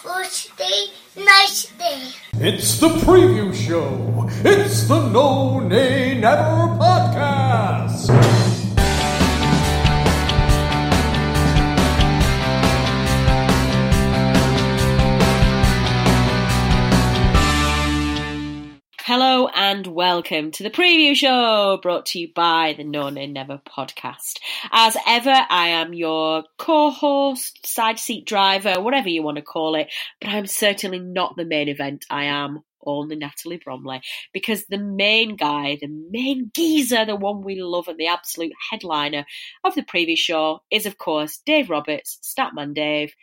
Thursday, nice day. it's the preview show. It's the No Nay Never podcast. Hello and welcome to the preview show brought to you by the No Nay Never podcast. As ever, I am your co-host, side seat driver, whatever you want to call it, but I'm certainly not the main event. I am only Natalie Bromley because the main guy, the main geezer, the one we love and the absolute headliner of the preview show is of course Dave Roberts, Statman Dave.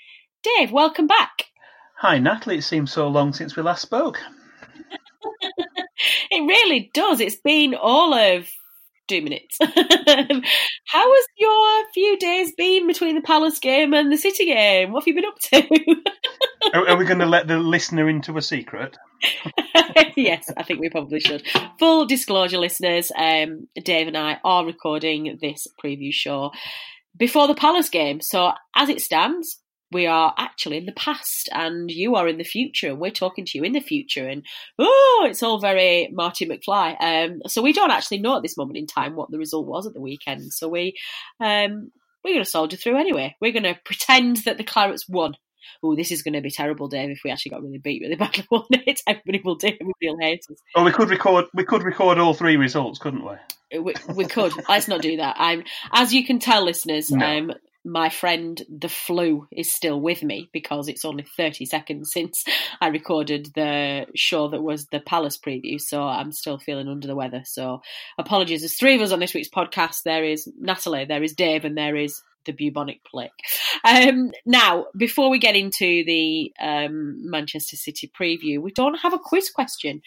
Dave, welcome back. Hi, Natalie. It seems so long since we last spoke. It really does. It's been all of two minutes. How has your few days been between the Palace game and the City game? What have you been up to? Are, are we going to let the listener into a secret? yes, I think we probably should. Full disclosure, listeners, um, Dave and I are recording this preview show before the Palace game. So, as it stands, we are actually in the past and you are in the future and we're talking to you in the future and oh it's all very marty mcfly um, so we don't actually know at this moment in time what the result was at the weekend so we um, we're going to soldier through anyway we're going to pretend that the clarets won Oh, this is going to be terrible, Dave. If we actually got really beat really badly, won't it? Everybody will do. Everybody will hate us. Oh, we could record. We could record all three results, couldn't we? We, we could. Let's not do that. I'm, as you can tell, listeners. No. Um, my friend the flu is still with me because it's only 30 seconds since I recorded the show that was the Palace preview, so I'm still feeling under the weather. So apologies. There's three of us on this week's podcast. There is Natalie, there is Dave, and there is the bubonic plague. Um, now, before we get into the um, Manchester City preview, we don't have a quiz question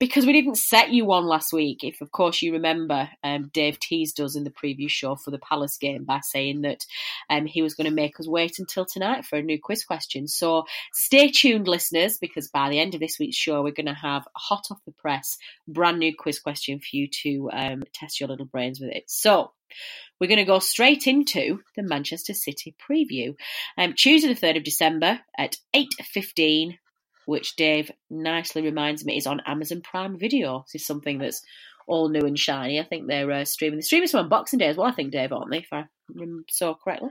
because we didn't set you one last week. If, of course, you remember, um, Dave teased us in the preview show for the Palace game by saying that um, he was going to make us wait until tonight for a new quiz question. So stay tuned, listeners, because by the end of this week's show, we're going to have hot off the press, brand new quiz question for you to um, test your little brains with it. So we're going to go straight into the Manchester City preview. Um, Tuesday, the 3rd of December at 8.15 which Dave nicely reminds me is on Amazon Prime Video. This is something that's all new and shiny. I think they're uh, streaming. They're streaming some on Boxing Day as well, I think, Dave, aren't they, if I remember so correctly?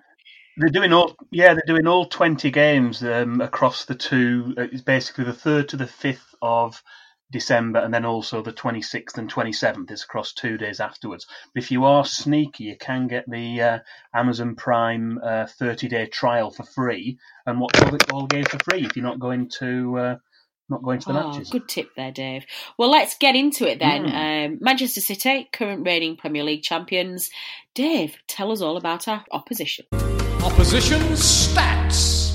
They're doing all. Yeah, they're doing all twenty games um, across the two. uh, It's basically the third to the fifth of December, and then also the twenty sixth and twenty seventh. is across two days afterwards. But if you are sneaky, you can get the uh, Amazon Prime thirty day trial for free, and watch all the all games for free if you're not going to uh, not going to the Oh, matches. good tip there, Dave. Well, let's get into it then. Mm. Um, Manchester City, current reigning Premier League champions. Dave, tell us all about our opposition. Opposition stats.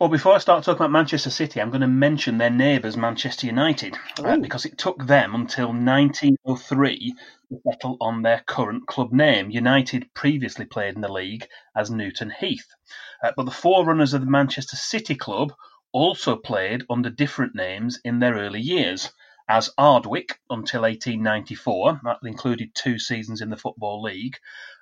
Well, before I start talking about Manchester City, I'm going to mention their neighbours, Manchester United, uh, because it took them until 1903 to settle on their current club name. United previously played in the league as Newton Heath, uh, but the forerunners of the Manchester City club also played under different names in their early years. As Ardwick until 1894, that included two seasons in the Football League,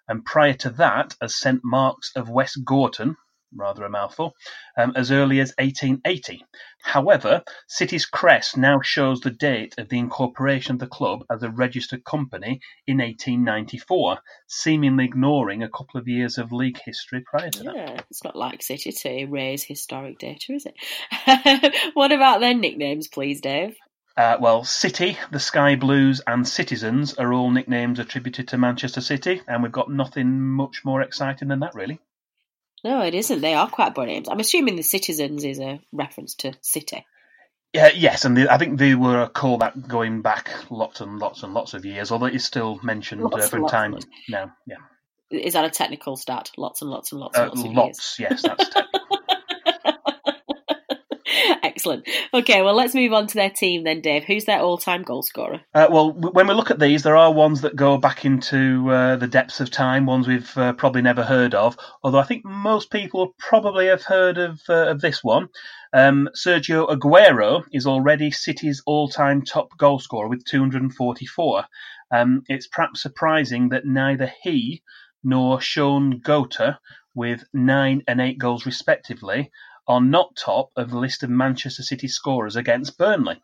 and prior to that as St Mark's of West Gorton, rather a mouthful, um, as early as 1880. However, City's crest now shows the date of the incorporation of the club as a registered company in 1894, seemingly ignoring a couple of years of league history prior to that. Yeah, it's not like City to raise historic data, is it? what about their nicknames, please, Dave? Uh, well, City, the Sky Blues, and Citizens are all nicknames attributed to Manchester City, and we've got nothing much more exciting than that, really. No, it isn't. They are quite names. I'm assuming the Citizens is a reference to City. Yeah, yes, and the, I think they were a call that going back lots and lots and lots of years, although it's still mentioned uh, Lots from time lots. now. Yeah, Is that a technical stat? Lots and lots and lots uh, and lots of lots. Yes, that's technical. Excellent. Okay, well, let's move on to their team then, Dave. Who's their all-time goal scorer? Uh, well, when we look at these, there are ones that go back into uh, the depths of time, ones we've uh, probably never heard of. Although I think most people probably have heard of uh, of this one. Um, Sergio Aguero is already City's all-time top goal scorer with 244. Um, it's perhaps surprising that neither he nor Shaun Goater, with nine and eight goals respectively, are not top of the list of Manchester City scorers against Burnley.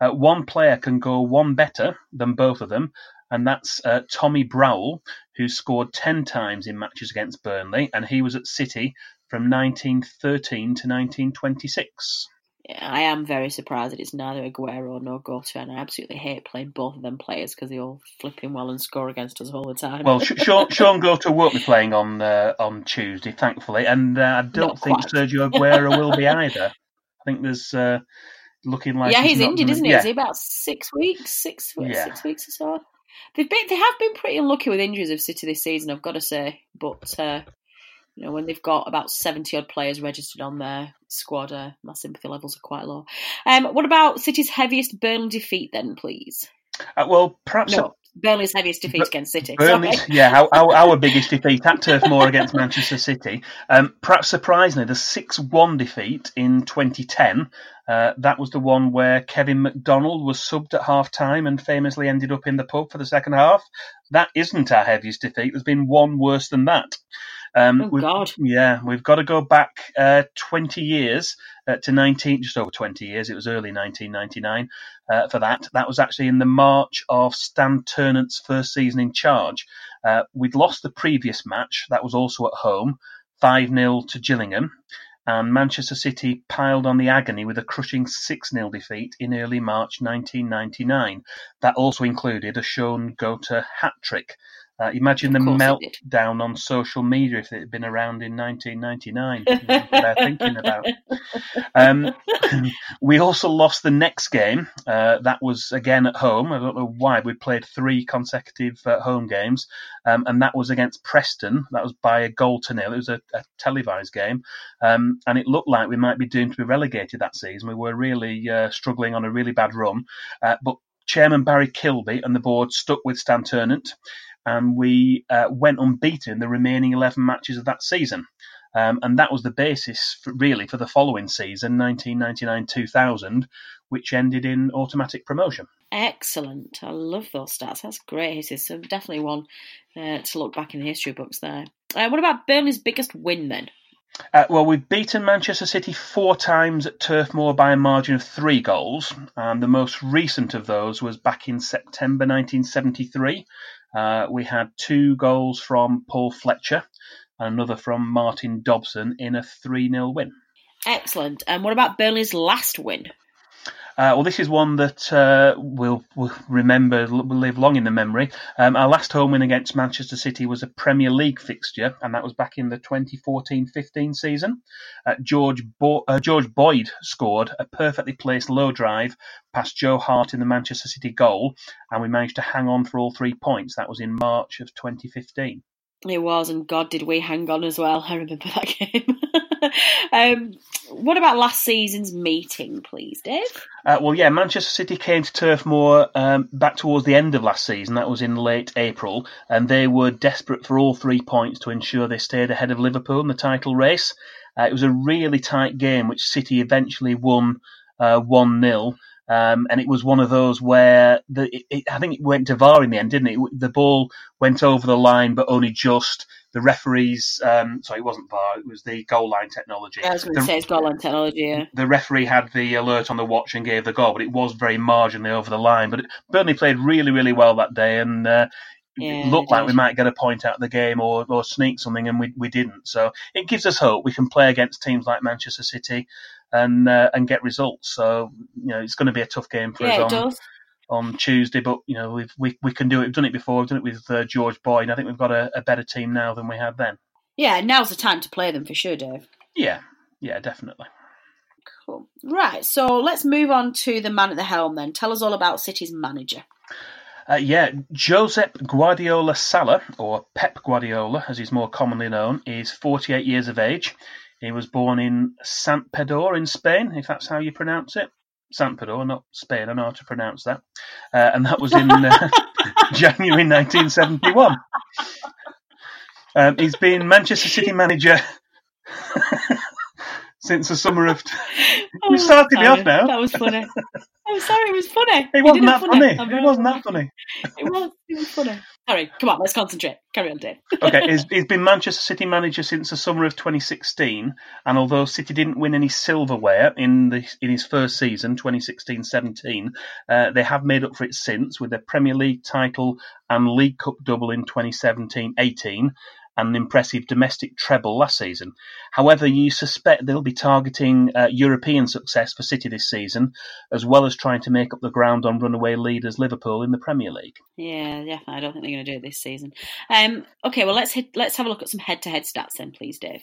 Uh, one player can go one better than both of them, and that's uh, Tommy Browell, who scored 10 times in matches against Burnley, and he was at City from 1913 to 1926. I am very surprised that it's neither Aguero nor Goater, and I absolutely hate playing both of them players because they all flipping well and score against us all the time. Well, Sean, Shaun Goater won't be playing on uh, on Tuesday, thankfully, and uh, I don't Not think quite. Sergio Aguero will be either. I think there's uh, looking like yeah, he's not injured, gonna- isn't he? Yeah, Is he about six weeks? Six Yeah. six weeks or so. They've been, they have been pretty unlucky with injuries of City this season, I've got to say. But uh, you know, when they've got about seventy odd players registered on their squad, uh, my sympathy levels are quite low. Um, what about City's heaviest Burnley defeat, then, please? Uh, well, perhaps No, Burnley's heaviest defeat Bur- against City. Burnley, yeah, our, our, our biggest defeat at Turf Moor against Manchester City. Um, perhaps surprisingly, the 6 1 defeat in 2010. Uh, that was the one where Kevin McDonald was subbed at half time and famously ended up in the pub for the second half. That isn't our heaviest defeat. There's been one worse than that. Um, Oh, we've- God. Yeah, we've got to go back uh, 20 years uh, to 19, just over 20 years. It was early 1999 uh, for that. That was actually in the March of Stan Ternent's first season in charge. Uh, we'd lost the previous match. That was also at home, 5 0 to Gillingham. And Manchester City piled on the agony with a crushing 6 0 defeat in early March 1999. That also included a Shaun Goater hat trick. Uh, imagine the Of did. meltdown on social media if it had been around in 1999. They're thinking about. Um, we also lost the next game. Uh, that was again at home. I don't know why. We played three consecutive uh, home games, um, and that was against Preston. That was by a goal to nil. It was a, a televised game, um, and it looked like we might be doomed to be relegated that season. We were really uh, struggling on a really bad run, uh, but Chairman Barry Kilby and the board stuck with Stan Ternent, and we uh, went unbeaten the remaining 11 matches of that season. Um, and that was the basis, for, really, for the following season, 1999-2000, which ended in automatic promotion. Excellent. I love those stats. That's great It's definitely one uh, to look back in the history books there. Uh, what about Burnley's biggest win then? Uh, well, we've beaten Manchester City four times at Turf Moor by a margin of three goals, and the most recent of those was back in September 1973. Uh, we had two goals from Paul Fletcher and another from Martin Dobson in a 3 0 win. Excellent. And what about Burnley's last win? Uh, well, this is one that uh, we'll, we'll remember, will live long in the memory. Um, our last home win against Manchester City was a Premier League fixture, and that was back in the 2014-15 season. Uh, George, Bo- uh, George Boyd scored a perfectly placed low drive past Joe Hart in the Manchester City goal, and we managed to hang on for all three points. That was in March of 2015. It was, and God, did we hang on as well. I remember that game. um, what about last season's meeting, please, Dave? Uh, well, yeah, Manchester City came to Turf Moor um, back towards the end of last season. That was in late April, and they were desperate for all three points to ensure they stayed ahead of Liverpool in the title race. Uh, it was a really tight game, which City eventually won uh, one 0 Um, and it was one of those where the, it, it, I think it went to VAR in the end, didn't it? The ball went over the line, but only just. The referees, um, sorry, it wasn't VAR, it was the goal line technology. I was going The- to say it's goal line technology. Yeah. the referee had the alert on the watch and gave the goal, but it was very marginally over the line. But Burnley played really, really well that day, and uh, Yeah, it looked like we might get a point out of the game or, or sneak something, and we, we didn't. So it gives us hope. We can play against teams like Manchester City and uh, and get results. So you know it's going to be a tough game for Yeah, us on, does. On Tuesday, but you know we've, we we can do it. We've done it before. We've done it with uh, George Boyd. I think we've got a, a better team now than we had then. Yeah, now's the time to play them for sure, Dave. Yeah, yeah, definitely. Cool. Right, so let's move on to the man at the helm then. Tell us all about City's manager. Uh, yeah, Josep Guardiola Sala, or Pep Guardiola as he's more commonly known, is 48 years of age. He was born in Santpedor in Spain, if that's how you pronounce it. Santpedor, not Spain, I know how to pronounce that. Uh, and that was in uh, January 1971. Um, he's been Manchester City manager since the summer of. Oh, You started me off now. That was funny. I'm sorry, it was funny. It wasn't that funny. I'm It wasn't that funny. It was. It was funny. Sorry, come on, let's concentrate. Carry on, Dave. okay, he's, he's been Manchester City manager since the summer of 2016, and although City didn't win any silverware in the in his first season, 2016-17, uh, they have made up for it since with a Premier League title and League Cup double in 2017-18. And an impressive domestic treble last season. However, you suspect they'll be targeting uh, European success for City this season, as well as trying to make up the ground on runaway leaders Liverpool in the Premier League. Yeah, definitely. I don't think they're going to do it this season. Um, okay, well let's hit, let's have a look at some head-to-head stats then, please, Dave.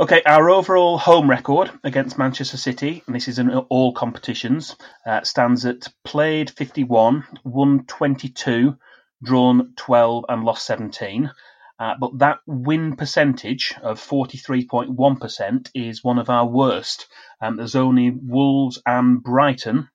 Okay, our overall home record against Manchester City, and this is in all competitions, uh, stands at played 51, won 22, drawn 12, and lost 17. Uh, but that win percentage of 43.1% is one of our worst. Um, there's only Wolves and Brighton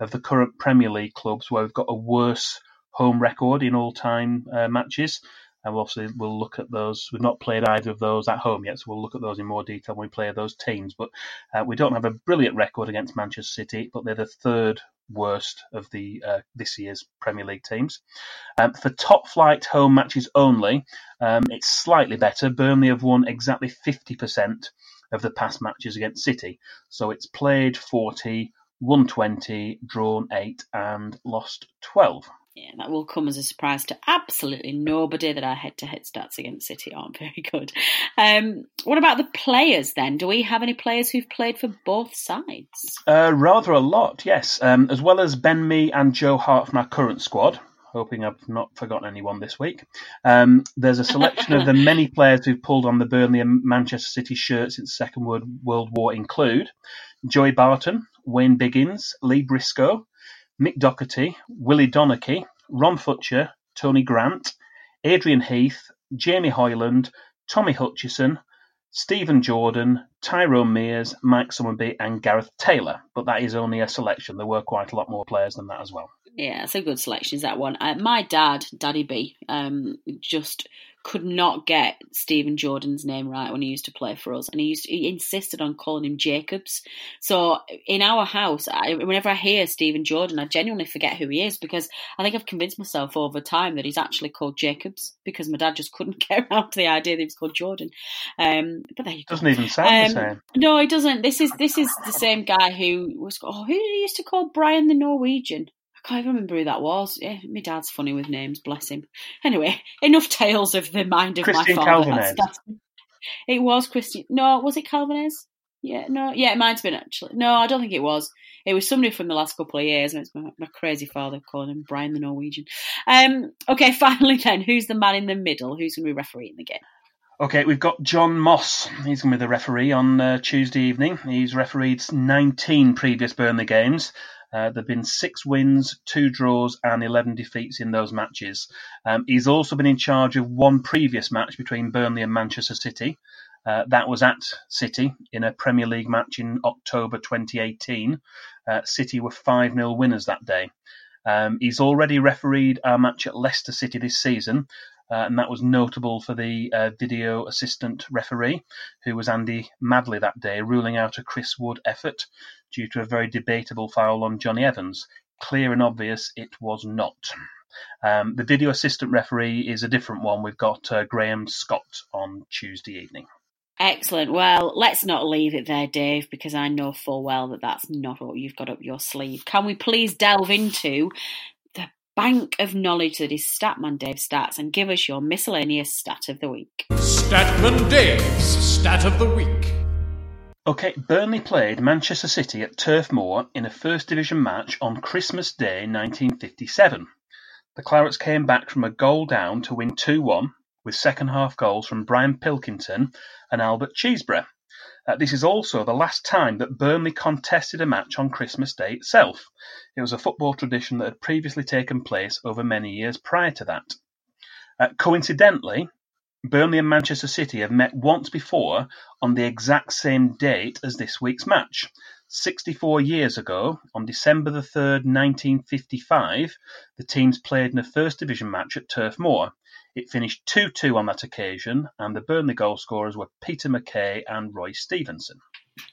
of the current Premier League clubs where we've got a worse home record in all time uh, matches. And we'll obviously we'll look at those. We've not played either of those at home yet, so we'll look at those in more detail when we play those teams. But uh, we don't have a brilliant record against Manchester City, but they're the third worst of the uh, this year's Premier League teams. Um, for top flight home matches only, um, it's slightly better. Burnley have won exactly 50% of the past matches against City, so it's played 40, won 20, drawn 8, and lost 12. Yeah, that will come as a surprise to absolutely nobody that our head-to-head stats against City aren't very good. Um, what about the players then? Do we have any players who've played for both sides? Uh, rather a lot, yes. Um, as well as Ben Mee and Joe Hart from our current squad, hoping I've not forgotten anyone this week. Um, there's a selection of the many players who've pulled on the Burnley and Manchester City shirts since the Second World, World War include Joey Barton, Wayne Biggins, Lee Briscoe, Mick Doherty, Willie Donachie, Ron Futcher, Tony Grant, Adrian Heath, Jamie Hoyland, Tommy Hutchison, Stephen Jordan, Tyrone Mears, Mike Summerbee, and Gareth Taylor. But that is only a selection. There were quite a lot more players than that as well. Yeah, it's a good selection, is that one. Uh, my dad, Daddy B, um, just could not get Stephen Jordan's name right when he used to play for us, and he used he insisted on calling him Jacobs. So in our house, I, whenever I hear Stephen Jordan, I genuinely forget who he is because I think I've convinced myself over time that he's actually called Jacobs because my dad just couldn't get around to the idea that he was called Jordan. Um, but there you go. Doesn't even sound the Um, same. No, he doesn't. This is this is the same guy who was. Oh, who he used to call Brian the Norwegian? I can't even remember who that was. Yeah, my dad's funny with names, bless him. Anyway, enough tales of the mind of Christian my father. That's- that's- it was Christian. No, was it Calvinez? Yeah, no, yeah, it might have been actually. No, I don't think it was. It was somebody from the last couple of years, and it's my, my crazy father calling him Brian the Norwegian. Um, okay, finally then, who's the man in the middle? Who's going to be refereeing the game? Okay, we've got John Moss. He's going to be the referee on uh, Tuesday evening. He's refereed 19 previous Burnley games. Uh, there have been six wins, two draws, and 11 defeats in those matches. Um, he's also been in charge of one previous match between Burnley and Manchester City. Uh, that was at City in a Premier League match in October 2018. Uh, City were 5 0 winners that day. Um, he's already refereed our match at Leicester City this season, uh, and that was notable for the uh, video assistant referee, who was Andy Madley that day, ruling out a Chris Wood effort due to a very debatable foul on Jonny Evans. Clear and obvious it was not. Um, the video assistant referee is a different one. We've got uh, Graham Scott on Tuesday evening. Excellent. Well, let's not leave it there, Dave, because I know full well that that's not what you've got up your sleeve. Can we please delve into bank of knowledge that is Statman Dave Stats and give us your miscellaneous stat of the week? Statman Dave's Stat of the Week. Okay, Burnley played Manchester City at Turf Moor in a First Division match on Christmas Day 1957. The Clarets came back from a goal down to win 2 1 with second half goals from Brian Pilkington and Albert Cheesebrough. This is also the last time that Burnley contested a match on Christmas Day itself. It was a football tradition that had previously taken place over many years prior to that. Uh, coincidentally, Burnley and Manchester City have met once before on the exact same date as this week's match. 64 years ago, on December the 3rd, 1955, the teams played in a First Division match at Turf Moor. It finished 2-2 on that occasion, and the Burnley goal scorers were Peter McKay and Roy Stevenson.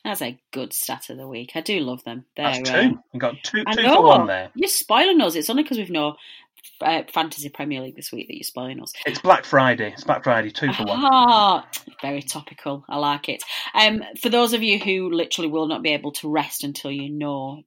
That's a good stat of the week. I do love them. They're, That's two. um, We got two, two for one there. You're spoiling us. It's only because we've no uh, fantasy Premier League this week that you're spoiling us. It's Black Friday. It's Black Friday, two for one. Ah, very topical. I like it. Um, for those of you who literally will not be able to rest until you know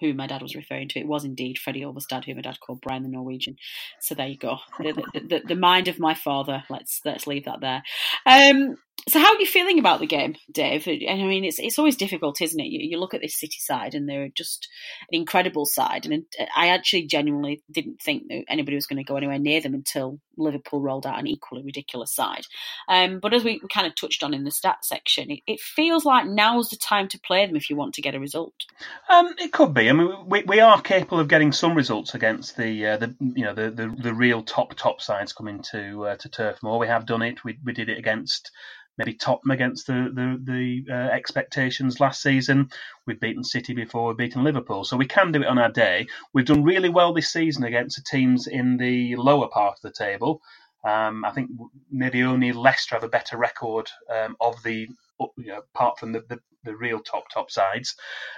who my dad was referring to, it was indeed Fredrik Ulvestad, who my dad called Brian the Norwegian. So there you go. The, the, the, the mind of my father. Let's let's leave that there. Um, so how are you feeling about the game, Dave? And I mean, it's it's always difficult, isn't it? You, you look at this City side, and they're just an incredible side. And I actually genuinely didn't think that anybody was going to go anywhere near them until Liverpool rolled out an equally ridiculous side. Um, but as we kind of touched on in the stats section, it, it feels like now's the time to play them if you want to get a result. Um, it could be. I mean, we, we are capable of getting some results against the uh, the you know the, the, the real top top sides coming to uh, to Turf Moor. We have done it. We we did it against maybe Tottenham against the the, the uh, expectations last season. We've beaten City before. We've beaten Liverpool, so we can do it on our day. We've done really well this season against the teams in the lower part of the table. Um, I think maybe only Leicester have a better record um, of the you know, apart from the, the, the, real top top sides.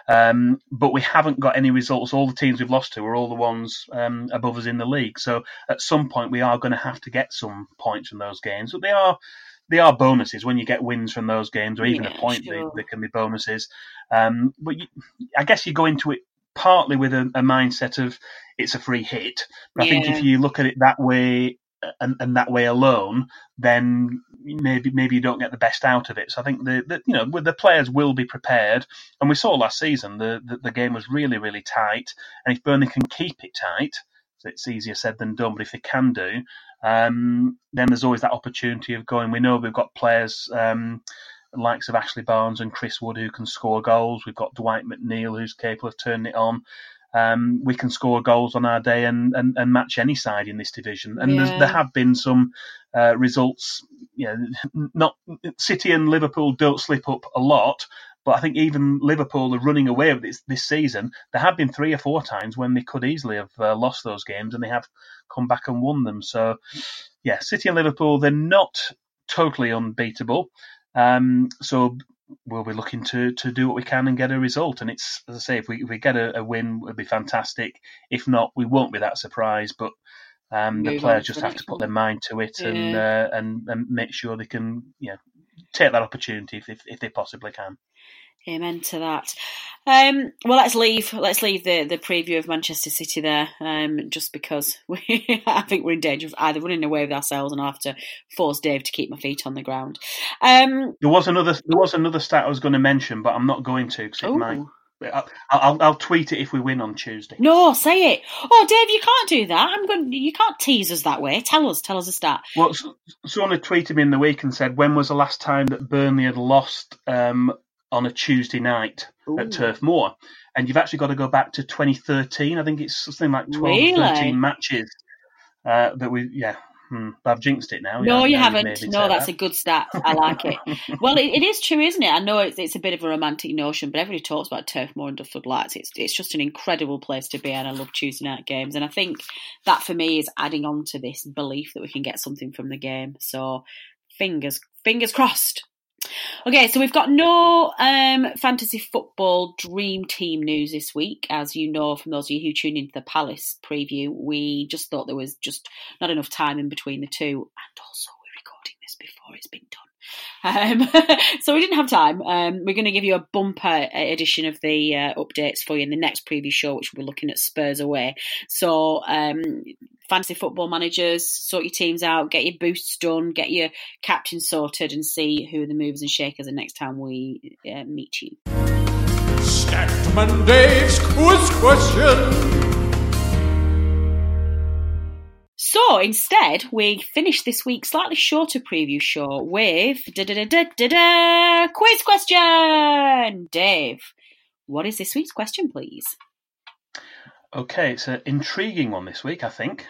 Um, but we haven't got any results. All the teams we've lost to are all the ones um, above us in the league. So at some point we are going to have to get some points from those games. But they are they are bonuses when you get wins from those games, or even Yeah, a point. sure. They, they can be bonuses. Um, but you, I guess you go into it partly with a, a mindset of it's a free hit. But I think if you look at it that way and, and that way alone, then maybe maybe you don't get the best out of it. So I think the, the you know the players will be prepared, and we saw last season the, the the game was really really tight, and if Burnley can keep it tight, it's easier said than done. But if they can do, um, then there's always that opportunity of going. We know we've got players. Um, likes of Ashley Barnes and Chris Wood who can score goals. We've got Dwight McNeil who's capable of turning it on. Um, we can score goals on our day and, and, and match any side in this division. And Yeah. there have been some uh, results. You know, not City and Liverpool don't slip up a lot, but I think even Liverpool are running away with this this season. There have been three or four times when they could easily have uh, lost those games, and they have come back and won them. So, yeah, City and Liverpool they're not totally unbeatable. Um, so we'll be looking to, to do what we can and get a result. And it's as I say, if we if we get a, a win, it'll be fantastic. If not, we won't be that surprised. But um, the players just have to put their mind to it and, uh, and and make sure they can you know take that opportunity if if, if they possibly can. Amen to that. Um, well, let's leave. Let's leave the, the preview of Manchester City there, um, just because we, I think we're in danger of either running away with ourselves and I have to force Dave to keep my feet on the ground. Um, There was another there was another stat I was going to mention, but I'm not going to because it might. I'll, I'll I'll tweet it if we win on Tuesday. No, say it. Oh, Dave, you can't do that. I'm going. You can't tease us that way. Tell us. Tell us a stat. Well, someone had tweeted me in the week and said, when was the last time that Burnley had lost um, on a Tuesday night Ooh. at Turf Moor? And you've actually got to go back to 2013. I think it's something like 12 Really? or 13 matches uh, that we, yeah, Hmm, I've jinxed it now. No, Yeah, you haven't. No, that's that. a good stat. I like it. well, it, it is true, isn't it? I know it's, it's a bit of a romantic notion, but everybody talks about Turf Moor and Duffield Lights. It's it's just an incredible place to be, and I love Tuesday night games. And I think that for me is adding on to this belief that we can get something from the game. So fingers fingers crossed. Okay, so we've got no um, fantasy football dream team news this week. As you know, from those of you who tuned into the Palace preview, we just thought there was just not enough time in between the two, and also we're recording this before it's been done. Um, so we didn't have time. Um, we're going to give you a bumper edition of the uh, updates for you in the next preview show, which we'll be looking at Spurs away. So, um, fantasy football managers, sort your teams out, get your boosts done, get your captain sorted, and see who are the movers and shakers the next time we uh, meet you. Quiz question. So instead, we finish this week's slightly shorter preview show with da da da da da da quiz question. Dave, what is this week's question, please? Okay, it's an intriguing one this week, I think.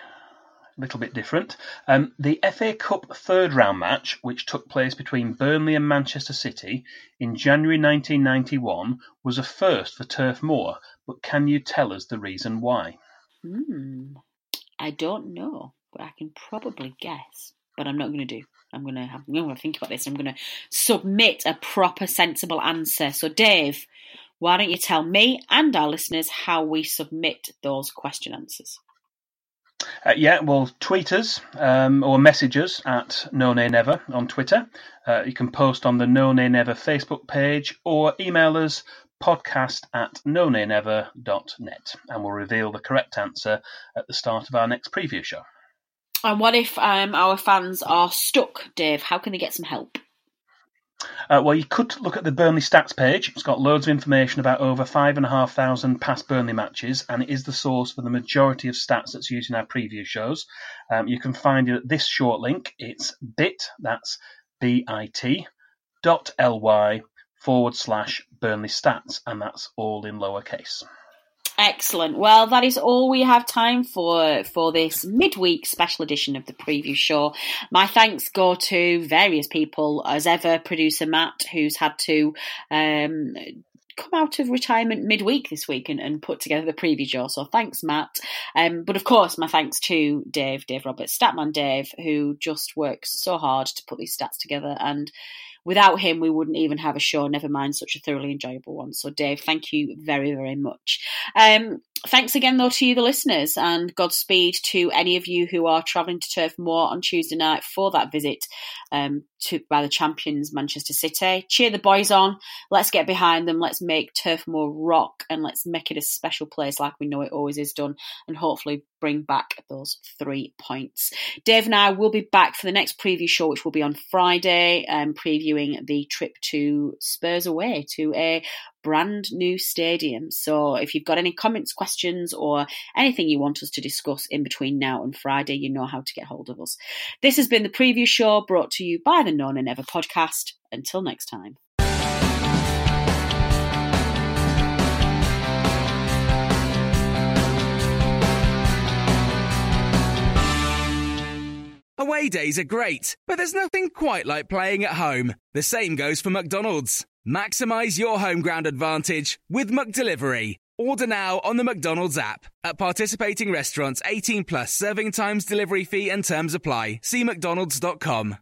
A little bit different. Um, the FA Cup third round match, which took place between Burnley and Manchester City in January 1991, was a first for Turf Moor, but can you tell us the reason why? Hmm. I don't know, but I can probably guess. But I'm not going to do. I'm going to have. I'm going to think about this. I'm going to submit a proper, sensible answer. So, Dave, why don't you tell me and our listeners how we submit those question answers? Uh, yeah, well, tweet us um, or message us at No Nay Never on Twitter. Uh, you can post on the No Nay Never Facebook page or email us podcast at nonaynever.net and we'll reveal the correct answer at the start of our next preview show. And what if um, our fans are stuck, Dave? How can they get some help? Uh, well, you could look at the Burnley stats page. It's got loads of information about over five and a half thousand past Burnley matches, and it is the source for the majority of stats that's used in our preview shows. Um, you can find it at this short link. It's bit, that's B-I-T, dot L-Y forward slash Burnley stats, and that's all in lowercase. Excellent. Well, that is all we have time for for this midweek special edition of the preview show. My thanks go to various people, as ever, producer Matt, who's had to um, come out of retirement midweek this week and, and put together the preview show. So thanks, Matt. Um, but of course, my thanks to Dave, Dave Roberts, Statman Dave, who just works so hard to put these stats together and without him, we wouldn't even have a show, never mind such a thoroughly enjoyable one. So, Dave, thank you very, very much. Um, thanks again, though, to you, the listeners, and Godspeed to any of you who are travelling to Turf Moor on Tuesday night for that visit um, to by the champions, Manchester City. Cheer the boys on. Let's get behind them. Let's make Turf Moor rock and let's make it a special place like we know it always is done, and hopefully bring back those three points. Dave and I will be back for the next preview show, which will be on Friday, um, previewing the trip to Spurs away to a brand new stadium. So if you've got any comments, questions, or anything you want us to discuss in between now and Friday, you know how to get hold of us. This has been the preview show brought to you by the No Nay Never podcast. Until next time. Away days are great, but there's nothing quite like playing at home. The same goes for McDonald's. Maximize your home ground advantage with McDelivery. Order now on the McDonald's app. At participating restaurants, 18 plus serving times, delivery fee, and terms apply. See McDonald's.com.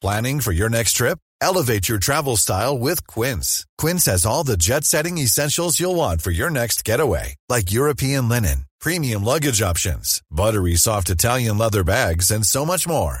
Planning for your next trip? Elevate your travel style with Quince. Quince has all the jet setting essentials you'll want for your next getaway, like European linen, premium luggage options, buttery soft Italian leather bags, and so much more.